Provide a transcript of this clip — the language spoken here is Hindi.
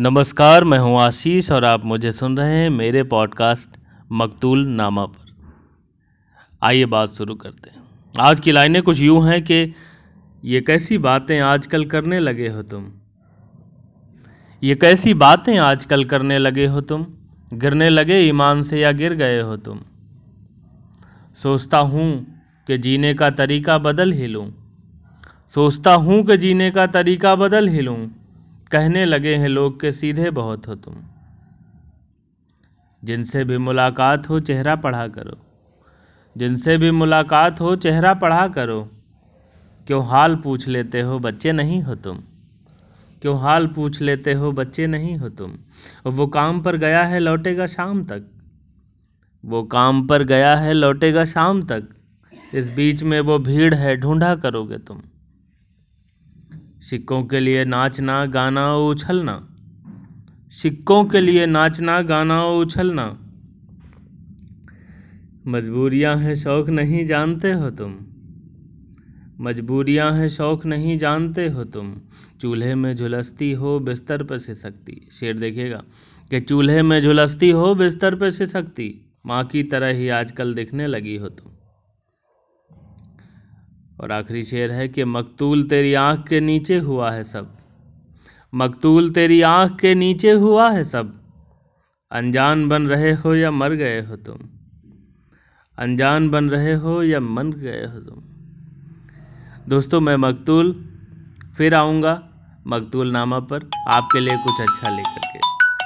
नमस्कार, मैं हूँ आशीष और आप मुझे सुन रहे हैं मेरे पॉडकास्ट मकतूल नामा पर। आइए बात शुरू करते हैं। आज की लाइनें कुछ यूँ हैं कि ये कैसी बातें आजकल करने लगे हो तुम? ये कैसी बातें आजकल करने लगे हो तुम? गिरने लगे ईमान से या गिर गए हो तुम? सोचता हूँ कि जीने का तरीका बदल ही लूँ। सोचता हूँ कि जीने का तरीका बदल ही लूँ। कहने लगे हैं लोग के सीधे बहुत हो तुम। जिनसे भी मुलाकात हो, चेहरा पढ़ा करो। जिनसे भी मुलाकात हो, चेहरा पढ़ा करो। क्यों हाल पूछ लेते हो, बच्चे नहीं हो तुम। क्यों हाल पूछ लेते हो, बच्चे नहीं हो तुम। वो काम पर गया है, लौटेगा शाम तक। वो काम पर गया है, लौटेगा शाम तक। इस बीच में वो भीड़ है, ढूंढा करोगे तुम। सिक्कों के लिए नाचना, गाना, उछलना। सिक्कों के लिए नाचना, गाना, उछलना। मजबूरियाँ हैं, शौक नहीं जानते हो तुम। मजबूरियाँ हैं, शौक नहीं जानते हो तुम। चूल्हे में झुलसती हो, बिस्तर पर से सकती शेर देखिएगा कि चूल्हे में झुलसती हो, बिस्तर पर से सकती माँ की तरह ही आजकल दिखने लगी हो तुम। और आखिरी शेर है कि मकतूल तेरी आँख के नीचे हुआ है सब। मकतूल तेरी आँख के नीचे हुआ है सब। अनजान बन रहे हो या मर गए हो तुम? अनजान बन रहे हो या मन गए हो तुम? दोस्तों, मैं मकतूल फिर आऊँगा मकतूल नामा पर आपके लिए कुछ अच्छा लेकर के।